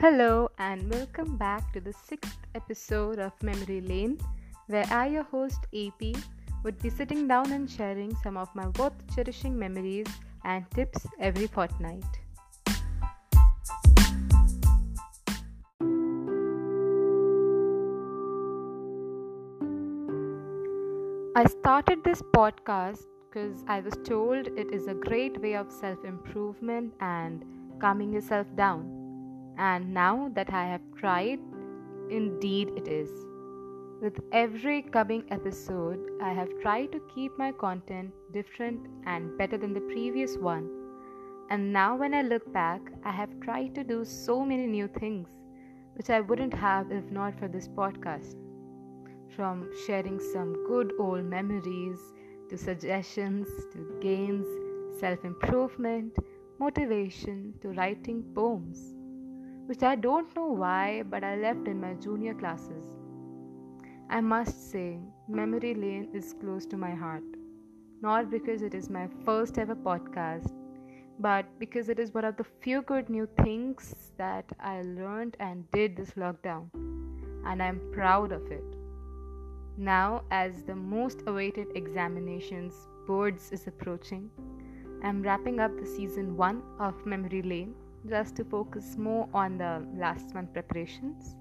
Hello, and welcome back to the sixth episode of Memory Lane, where I, your host AP, would be sitting down and sharing some of my worth cherishing memories and tips every fortnight. I started this podcast because I was told it is a great way of self improvement and calming yourself down. And now that I have tried, indeed it is. With every coming episode, I have tried to keep my content different and better than the previous one. And now, when I look back, I have tried to do so many new things which I wouldn't have if not for this podcast. From sharing some good old memories to suggestions to games, self improvement, motivation to writing poems which I don't know why, but I left in my junior classes. I must say, Memory Lane is close to my heart, not because it is my first ever podcast, but because it is one of the few good new things that I learned and did this lockdown, and I'm proud of it. Now, as the most awaited examinations boards is approaching, I'm wrapping up the season 1 of Memory Lane just to focus more on the last month preparations.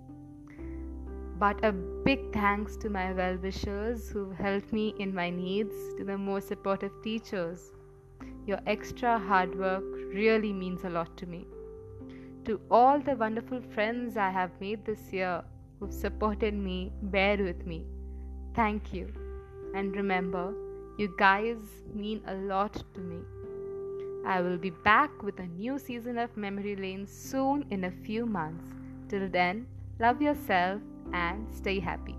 But a big thanks to my well wishers who helped me in my needs, to the more supportive teachers. Your extra hard work really means a lot to me. To all the wonderful friends I have made this year who've supported me, bear with me. Thank you. And remember, you guys mean a lot to me. I will be back with a new season of Memory Lane soon in a few months. Till then, love yourself and stay happy.